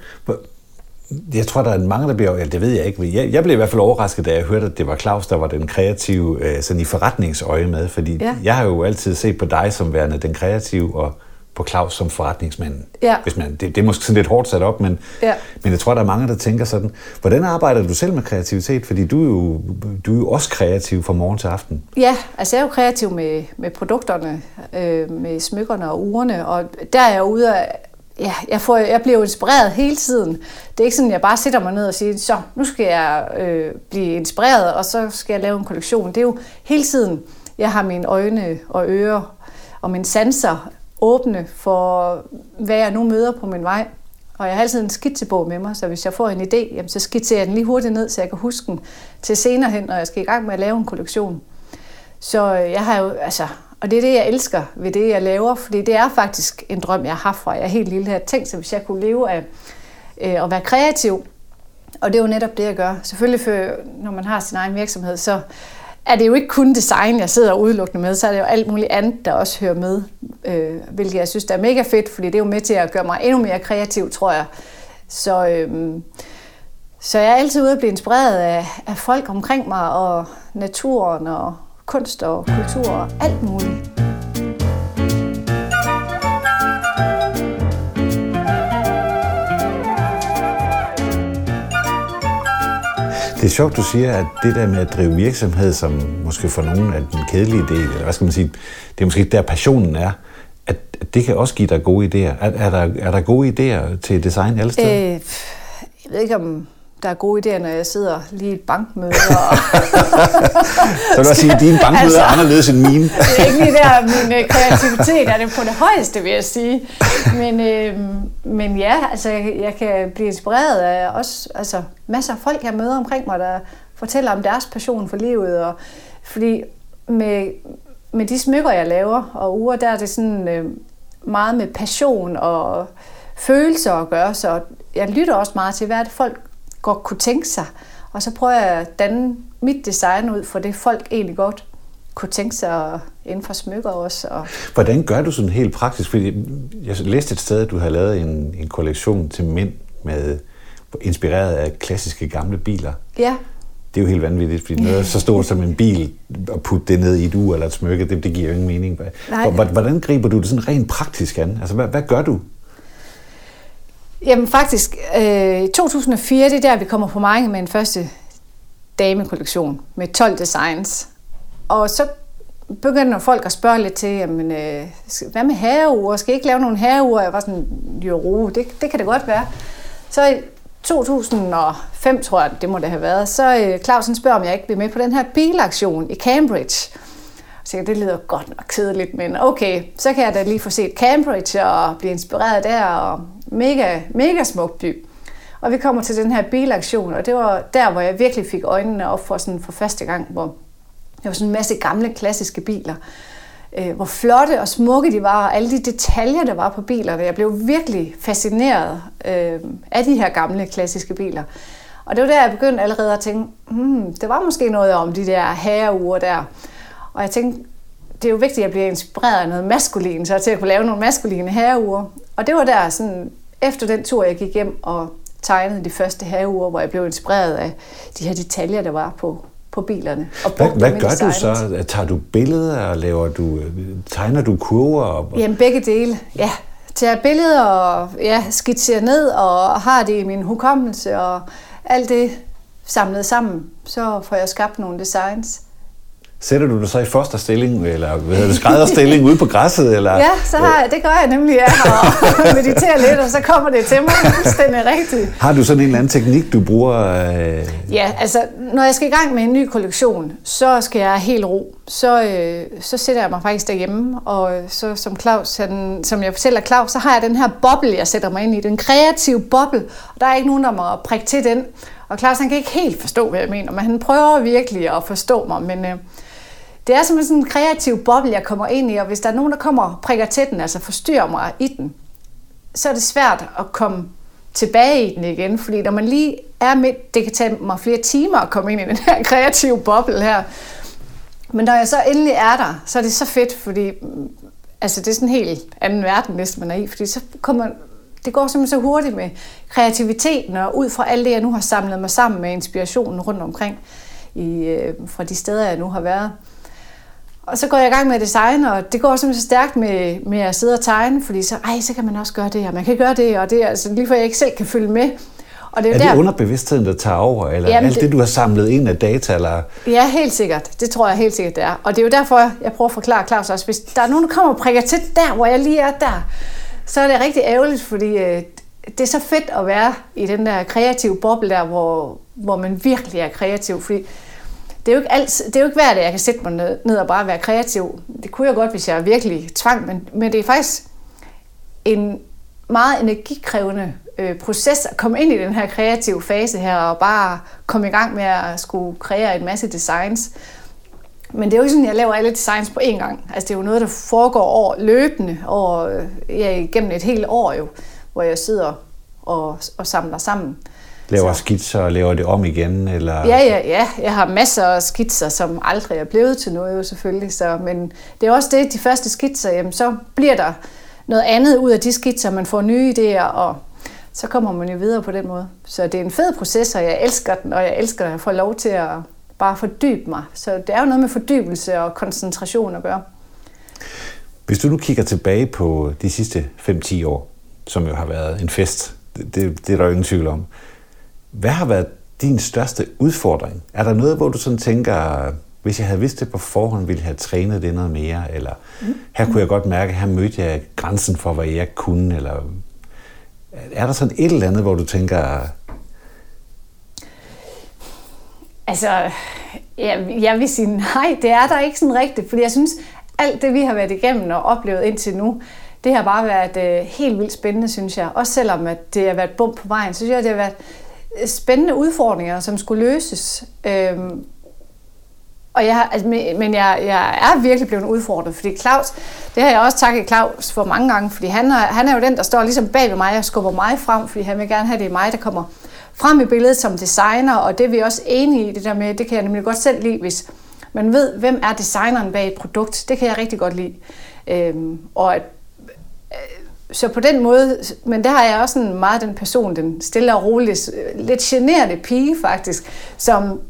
Jeg tror, der er mange, der bliver... Ja, det ved jeg ikke. Jeg, jeg blev i hvert fald overrasket, da jeg hørte, at det var Claus, der var den kreative øh, sådan i forretningsøje med. Fordi Ja. jeg har jo altid set på dig som værende den kreative, og på Claus som forretningsmanden. Ja. Hvis man, det, det er måske sådan lidt hårdt sat op, men, Ja. men jeg tror, der er mange, der tænker sådan. Hvordan arbejder du selv med kreativitet? Fordi du er jo, du er jo også kreativ fra morgen til aften. Ja, altså jeg er jo kreativ med, med produkterne, øh, med smykkerne og urene, og der er jeg ude af, ja, jeg, får, jeg bliver jo inspireret hele tiden. Det er ikke sådan, at jeg bare sætter mig ned og siger, så nu skal jeg øh, blive inspireret, og så skal jeg lave en kollektion. Det er jo hele tiden, jeg har mine øjne og ører og mine sanser åbne for, hvad jeg nu møder på min vej. Og jeg har altid en skitsebog med mig, så hvis jeg får en idé, jamen, så skitserer jeg den lige hurtigt ned, så jeg kan huske den til senere hen, når jeg skal i gang med at lave en kollektion. Så øh, jeg har jo, altså, og det er det, jeg elsker ved det, jeg laver, fordi det er faktisk en drøm, jeg har haft fra jeg er helt lille. Jeg tænkt så hvis jeg kunne leve af øh, at være kreativ, og det er jo netop det, jeg gør. Selvfølgelig, for, når man har sin egen virksomhed, så er det jo ikke kun design, jeg sidder udelukkende med, så er det jo alt muligt andet, der også hører med, øh, hvilket jeg synes, der er mega fedt, fordi det er jo med til at gøre mig endnu mere kreativ, tror jeg. Så, øh, så jeg er altid ude at blive inspireret af, af folk omkring mig, og naturen, og kunst og kultur, og alt muligt. Det er sjovt, du siger, at det der med at drive virksomhed, som måske for nogen er den kedelige del, eller hvad skal man sige, det er måske der passionen er, at det kan også give dig gode idéer. Er, er, der, er der gode idéer til design alle steder? Øh, jeg ved ikke, om der er gode idéer, når jeg sidder lige i et bankmøde. Og så vil jeg sige, at dine bankmøder altså, er anderledes end mine. det er ikke lige der, min øh, kreativitet er det på det højeste, vil jeg sige. Men, øh, men ja, altså, jeg, jeg kan blive inspireret af også altså, masser af folk, jeg møder omkring mig, der fortæller om deres passion for livet. Og, fordi med, med de smykker, jeg laver, og uger, der er det sådan øh, meget med passion og følelser at gøre, så jeg lytter også meget til, hvad er det folk godt kunne tænke sig. Og så prøver jeg at danne mit design ud for det, folk egentlig godt kunne tænke sig inden for smykker også. Og... Hvordan gør du sådan helt praktisk? Fordi jeg læste et sted, at du har lavet en, en kollektion til mænd med inspireret af klassiske gamle biler. Ja. Det er jo helt vanvittigt, fordi noget så stort som en bil, og putte det ned i et ur eller et smykke, det, det giver jo ingen mening. Nej. Hvordan griber du det sådan rent praktisk an? Altså, hvad, hvad gør du? Jamen faktisk, øh, i 2004, det er der, vi kommer på markedet med en første damekollektion med 12 designs. Og så begynder folk at spørge lidt til, jamen, øh, hvad med herreure? Skal I ikke lave nogle herreure? Jeg var sådan, jo, det, det kan det godt være. Så i 2005, tror jeg, det må det have været, så øh, Clausen spørger, om jeg ikke vil med på den her bilaktion i Cambridge. Så det lyder godt nok kedeligt, men okay, så kan jeg da lige få set Cambridge og blive inspireret der, og mega, mega smuk by. Og vi kommer til den her bilaktion, og det var der, hvor jeg virkelig fik øjnene op for, sådan for første gang, hvor der var sådan en masse gamle, klassiske biler. Øh, hvor flotte og smukke de var, og alle de detaljer, der var på bilerne. Jeg blev virkelig fascineret øh, af de her gamle, klassiske biler. Og det var der, jeg begyndte allerede at tænke, hmm, det var måske noget om de der herreuger der. Og jeg tænkte, det er jo vigtigt, at jeg bliver inspireret af noget maskulin, så til at kunne lave nogle maskuline herreuger. Og det var der sådan, efter den tur, jeg gik hjem og tegnede de første herreuger, hvor jeg blev inspireret af de her detaljer, der var på, på bilerne. Og hvad hvad gør du så? Tager du billeder, og laver du, tegner du kurver? Og... Jamen begge dele, ja. Tager billeder og ja, skitserer ned og har det i min hukommelse og alt det samlet sammen, så får jeg skabt nogle designs. Sætter du dig så i fosterstilling, eller hvad hedder det, skrædderstilling ude på græsset? Eller? Ja, så har jeg, det gør jeg nemlig, ja, og mediterer lidt, og så kommer det til mig fuldstændig rigtigt. Har du sådan en eller anden teknik, du bruger? Øh... Ja, altså, når jeg skal i gang med en ny kollektion, så skal jeg helt ro. Så, øh, så sætter jeg mig faktisk derhjemme, og så som Claus, han, som jeg fortæller Claus, så har jeg den her boble, jeg sætter mig ind i. Den kreative boble, og der er ikke nogen, der må prikke til den. Og Claus, han kan ikke helt forstå, hvad jeg mener, men han prøver virkelig at forstå mig, men... Øh, det er simpelthen sådan en kreativ boble, jeg kommer ind i, og hvis der er nogen, der kommer og prikker til den, altså forstyrrer mig i den, så er det svært at komme tilbage i den igen, fordi når man lige er midt, det kan tage mig flere timer at komme ind i den her kreative boble her. Men når jeg så endelig er der, så er det så fedt, fordi mm, altså det er sådan en helt anden verden, hvis man er i, fordi så kommer, det går simpelthen så hurtigt med kreativiteten, og ud fra alt det, jeg nu har samlet mig sammen med inspirationen rundt omkring i, øh, fra de steder, jeg nu har været. Og så går jeg i gang med at designe, og det går simpelthen så stærkt med, med at sidde og tegne, fordi så, ej, så kan man også gøre det, og man kan gøre det, og det er altså lige for jeg ikke selv kan følge med. Og det er, er det der... underbevidstheden, der tager over, eller Jamen, alt det, du har samlet ind af data? Eller? Ja, helt sikkert. Det tror jeg helt sikkert, det er. Og det er jo derfor, jeg prøver at forklare Claus også, hvis der er nogen, der kommer og prikker til der, hvor jeg lige er der, så er det rigtig ærgerligt, fordi øh, det er så fedt at være i den der kreative boble der, hvor, hvor man virkelig er kreativ, fordi det er jo ikke, alt, det er jo ikke hver dag, jeg kan sætte mig ned, ned og bare være kreativ. Det kunne jeg godt, hvis jeg virkelig tvang, men, men det er faktisk en meget energikrævende øh, proces at komme ind i den her kreative fase her og bare komme i gang med at skulle kreere en masse designs. Men det er jo ikke sådan, at jeg laver alle designs på én gang. Altså det er jo noget, der foregår over løbende over, øh, ja, gennem et helt år jo, hvor jeg sidder og, og samler sammen. Laver skitser og laver det om igen? Eller? Ja, ja, ja. Jeg har masser af skitser, som aldrig er blevet til noget jo selvfølgelig. Så, men det er også det, de første skitser, jamen, så bliver der noget andet ud af de skitser, man får nye idéer, og så kommer man jo videre på den måde. Så det er en fed proces, og jeg elsker den, og jeg elsker at få lov til at bare fordybe mig. Så det er jo noget med fordybelse og koncentration at gøre. Hvis du nu kigger tilbage på de sidste 5-10 år, som jo har været en fest, det, det, det er der jo ingen tvivl om. Hvad har været din største udfordring? Er der noget, hvor du sådan tænker, hvis jeg havde vidst det på forhånd, ville jeg have trænet det noget mere? Eller mm. her kunne jeg godt mærke, her mødte jeg grænsen for, hvad jeg kunne? Eller er der sådan et eller andet, hvor du tænker... Altså, jeg, jeg vil sige nej, det er der ikke sådan rigtigt, fordi jeg synes, alt det, vi har været igennem og oplevet indtil nu, det har bare været øh, helt vildt spændende, synes jeg. Også selvom at det har været bump på vejen, så synes jeg, det har været spændende udfordringer, som skulle løses. Øhm, og jeg, altså, men jeg, jeg er virkelig blevet udfordret, fordi Claus, det har jeg også takket Claus for mange gange, fordi han er, han er jo den, der står ligesom bag ved mig og skubber mig frem, fordi han vil gerne have, det er mig, der kommer frem i billedet som designer, og det er vi også enige i, det der med, det kan jeg nemlig godt selv lide, hvis man ved, hvem er designeren bag et produkt. Det kan jeg rigtig godt lide. Øhm, og at, så på den måde, men der har jeg også en meget den person, den stille og rolige, lidt generende pige faktisk, som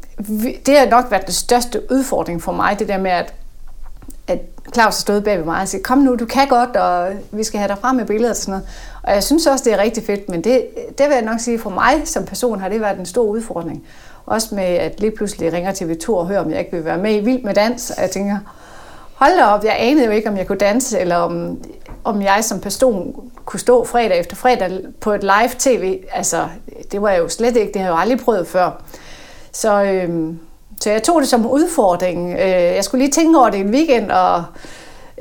det har nok været den største udfordring for mig, det der med, at, at Claus har stået bag ved mig og siger, kom nu, du kan godt, og vi skal have dig frem med billeder og sådan noget. Og jeg synes også, det er rigtig fedt, men det, det vil jeg nok sige, for mig som person har det været en stor udfordring. Også med, at lige pludselig ringer TV2 og hører, om jeg ikke vil være med i Vild med Dans, og jeg tænker, hold da op, jeg anede jo ikke, om jeg kunne danse, eller om, om jeg som person kunne stå fredag efter fredag på et live tv. Altså, det var jeg jo slet ikke, det har jeg jo aldrig prøvet før. Så, øh, så jeg tog det som udfordring. Øh, jeg skulle lige tænke over det en weekend, og,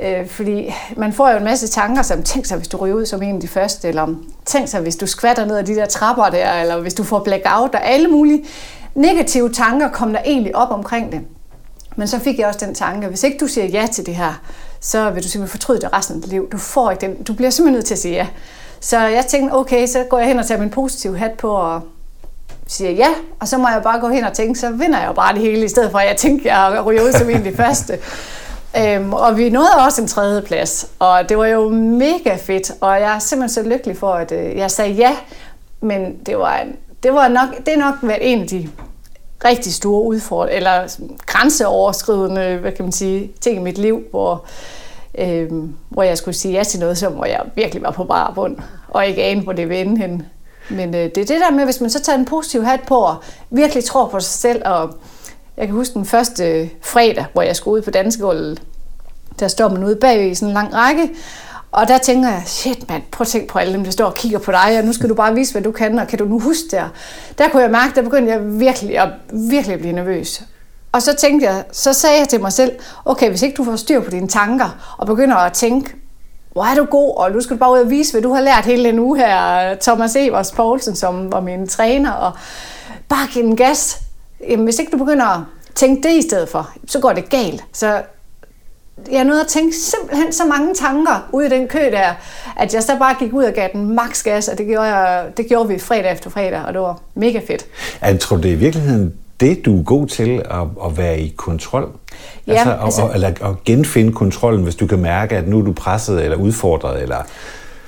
øh, fordi man får jo en masse tanker, som tænk sig, hvis du ryger ud som en af de første, eller tænk sig, hvis du skvatter ned ad de der trapper der, eller hvis du får blackout, og alle mulige negative tanker kom der egentlig op omkring det. Men så fik jeg også den tanke, hvis ikke du siger ja til det her, så vil du simpelthen fortryde det resten af dit liv. Du, får ikke den, du bliver simpelthen nødt til at sige ja. Så jeg tænkte, okay, så går jeg hen og tager min positive hat på og siger ja, og så må jeg bare gå hen og tænke, så vinder jeg jo bare det hele, i stedet for at jeg tænker, at jeg ryger ud som en af de første. Øhm, og vi nåede også en tredje plads, og det var jo mega fedt, og jeg er simpelthen så lykkelig for, at øh, jeg sagde ja, men det var, en, det var nok, det er nok været en af de rigtig store udfordringer, eller grænseoverskridende, hvad kan man sige, ting i mit liv, hvor, øhm, hvor jeg skulle sige ja til noget, som hvor jeg virkelig var på bare bund, og ikke anede, hvor det ville ende hen. Men øh, det er det der med, hvis man så tager en positiv hat på, og virkelig tror på sig selv, og jeg kan huske den første øh, fredag, hvor jeg skulle ud på dansegulvet, der står man ude bag i sådan en lang række, og der tænker jeg, shit mand, prøv at tænke på alle dem, der står og kigger på dig, og nu skal du bare vise, hvad du kan, og kan du nu huske det? Der kunne jeg mærke, der begyndte jeg virkelig at, virkelig at blive nervøs. Og så tænkte jeg, så sagde jeg til mig selv, okay, hvis ikke du får styr på dine tanker, og begynder at tænke, hvor er du god, og nu skal du bare ud og vise, hvad du har lært hele den uge her. Thomas Evers Poulsen, som var min træner, og bare give den gas. Jamen, hvis ikke du begynder at tænke det i stedet for, så går det galt. Så jeg nåede at tænke simpelthen så mange tanker ud i den kø der, at jeg så bare gik ud og gav den maks gas, og det gjorde, jeg, det gjorde vi fredag efter fredag, og det var mega fedt. Jeg tror, det er i virkeligheden det, du er god til at, at være i kontrol? Ja, altså, altså, og, eller at genfinde kontrollen, hvis du kan mærke, at nu er du presset eller udfordret? Eller...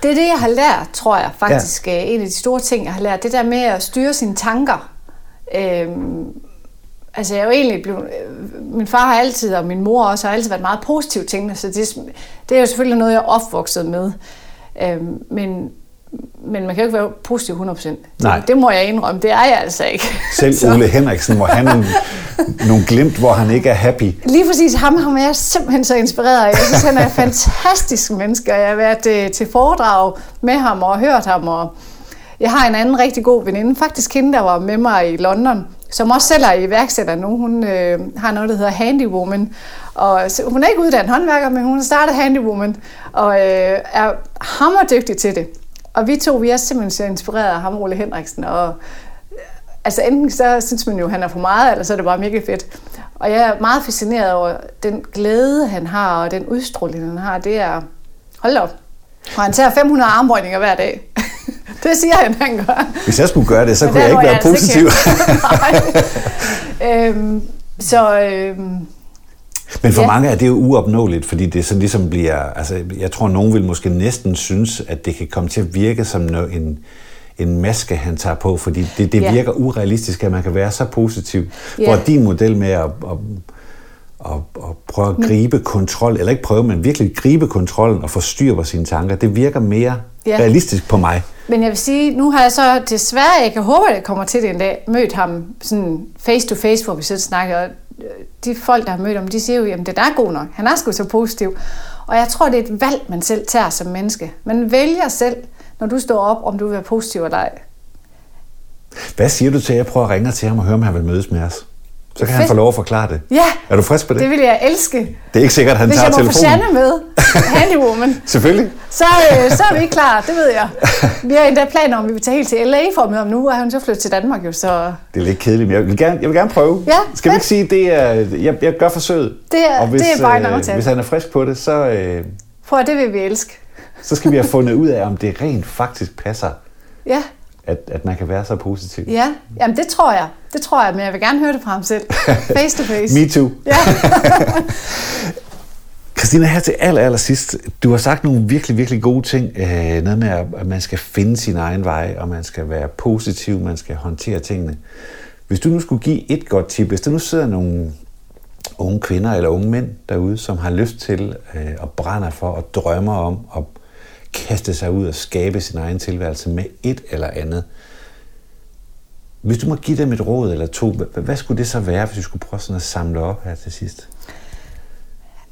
Det er det, jeg har lært, tror jeg faktisk. Ja. En af de store ting, jeg har lært, det der med at styre sine tanker. Øhm, altså jeg er jo egentlig blevet, min far har altid, og min mor også, har altid været meget positiv tænkende, så det, det er jo selvfølgelig noget, jeg er opvokset med. Øhm, men, men man kan jo ikke være positiv 100%. Nej. Det, det må jeg indrømme, det er jeg altså ikke. Selv Ole Henriksen må have nogle, nogle glimt, hvor han ikke er happy. Lige præcis, ham har jeg simpelthen så inspireret Jeg synes, han er en fantastisk menneske, og jeg har været øh, til foredrag med ham og hørt ham. Og jeg har en anden rigtig god veninde, faktisk hende, der var med mig i London, som også selv er iværksætter nu. Hun øh, har noget, der hedder Handywoman. Og hun er ikke uddannet håndværker, men hun har startet Handywoman og øh, er hammerdygtig til det. Og vi to, vi er simpelthen så inspireret af ham, Ole Henriksen. Og, øh, altså enten så synes man jo, han er for meget, eller så er det bare mega fedt. Og jeg er meget fascineret over den glæde, han har, og den udstråling, han har. Det er, hold op. Og han tager 500 armbøjninger hver dag. det siger han, han gør. Hvis jeg skulle gøre det, så Men kunne jeg ikke være jeg altså positiv. øhm, så øhm, men for ja. mange er det jo uopnåeligt, fordi det så ligesom bliver, altså jeg tror, nogen vil måske næsten synes, at det kan komme til at virke som en, en maske, han tager på, fordi det, det ja. virker urealistisk, at man kan være så positiv. Ja. Hvor din model med at, at, at, at prøve at gribe kontrol, eller ikke prøve, men virkelig gribe kontrollen og styr på sine tanker, det virker mere Ja. ja. realistisk på mig. Men jeg vil sige, nu har jeg så desværre, jeg kan håbe, at jeg kommer til det en dag, mødt ham sådan face to face, hvor vi sidder og snakker, og øh, de folk, der har mødt ham, de siger jo, jamen det er god nok, han er sgu så positiv. Og jeg tror, det er et valg, man selv tager som menneske. Man vælger selv, når du står op, om du vil være positiv eller ej. Hvad siger du til, at jeg prøver at ringe til ham og høre, om han vil mødes med os? Så kan han få lov at forklare det. Ja, Er du frisk på det? det vil jeg elske. Det er ikke sikkert, at han Hvis tager jeg må få telefonen. Sanne med, handywoman, Selvfølgelig. så, øh, så er vi klar, det ved jeg. Vi har endda planer om, at vi vil tage helt til LA for at møde ham nu, og han så flyttet til Danmark jo, så Det er lidt kedeligt, men jeg vil gerne, jeg vil gerne prøve. Ja, Skal vi ikke sige, det er, jeg, jeg gør forsøget. Det er- og hvis, det er bare en øh. Hvis han er frisk på det, så, øh, prøv det vil vi elske. så skal vi have fundet ud af, om det rent faktisk passer, Ja, at, at man kan være så positiv. ja. Jamen det tror jeg. Det tror jeg, men jeg vil gerne høre det fra ham selv. Face to face. Me too. Ja. Christina, her til aller, aller sidst, du har sagt nogle virkelig, virkelig gode ting. Øh, noget med, at at man skal finde sin egen vej, og man skal være positiv, man skal håndtere tingene. Hvis du nu skulle give et godt tip, hvis der nu sidder nogle unge kvinder eller unge mænd derude, som har lyst til øh, og brænder for og drømmer om at kaste sig ud og skabe sin egen tilværelse med et eller andet. Hvis du må give dem et råd eller to, hvad, skulle det så være, hvis du skulle prøve sådan at samle op her til sidst?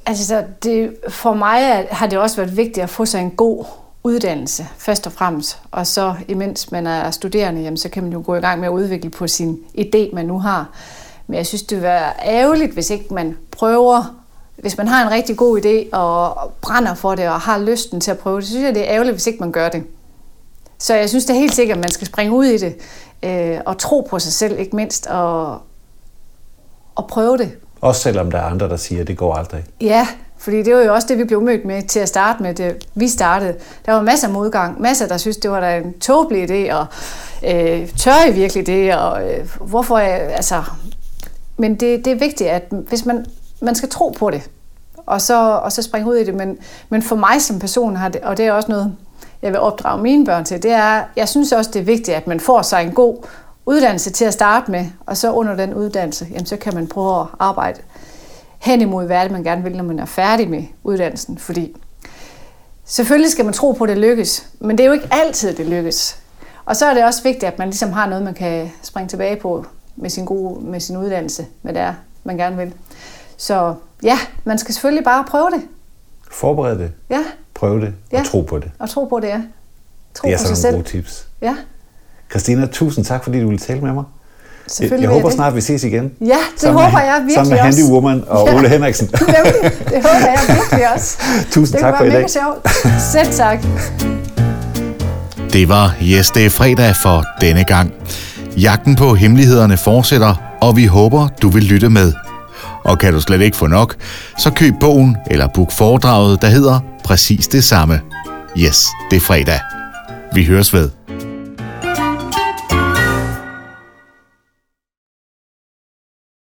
Altså, det, for mig har det også været vigtigt at få sig en god uddannelse, først og fremmest. Og så, imens man er studerende, jamen, så kan man jo gå i gang med at udvikle på sin idé, man nu har. Men jeg synes, det vil være ærgerligt, hvis ikke man prøver, hvis man har en rigtig god idé og brænder for det og har lysten til at prøve det, så synes jeg, det er ærgerligt, hvis ikke man gør det. Så jeg synes det er helt sikkert, at man skal springe ud i det øh, og tro på sig selv, ikke mindst, og, og prøve det. Også selvom der er andre, der siger, at det går aldrig. Ja, fordi det var jo også det, vi blev mødt med til at starte med, det vi startede. Der var masser af modgang, masser, der synes det var da en tåbelig idé, og øh, tør I virkelig det, og øh, hvorfor, øh, altså... Men det, det er vigtigt, at hvis man, man skal tro på det, og så, og så springe ud i det. Men, men for mig som person, har det, og det er også noget, jeg vil opdrage mine børn til, det er, jeg synes også, det er vigtigt, at man får sig en god uddannelse til at starte med, og så under den uddannelse, jamen, så kan man prøve at arbejde hen imod, hvad det, man gerne vil, når man er færdig med uddannelsen. Fordi selvfølgelig skal man tro på, at det lykkes, men det er jo ikke altid, det lykkes. Og så er det også vigtigt, at man ligesom har noget, man kan springe tilbage på med sin, gode, med sin uddannelse, hvad det er, man gerne vil. Så ja, man skal selvfølgelig bare prøve det. Forbered det, Ja, prøv det Ja. og tro på det. og tro på det, ja. Tro Det er på sig sådan nogle selv. gode tips. Ja, Christina, tusind tak, fordi du ville tale med mig. Jeg, selvfølgelig jeg vil håber det. snart, vi ses igen. Ja, det Sammen håber med, jeg virkelig Sammen med også. Handy Woman og Ja. Ole Henriksen. Nemlig, det håber jeg virkelig også. Tusind det tak for i dag. mega sjovt. Selv tak. Det var Yes, det er fredag for denne gang. Jagten på hemmelighederne fortsætter, og vi håber, du vil lytte med. Og kan du slet ikke få nok, så køb bogen eller book foredraget, der hedder præcis det samme. Yes, det er fredag. Vi høres ved.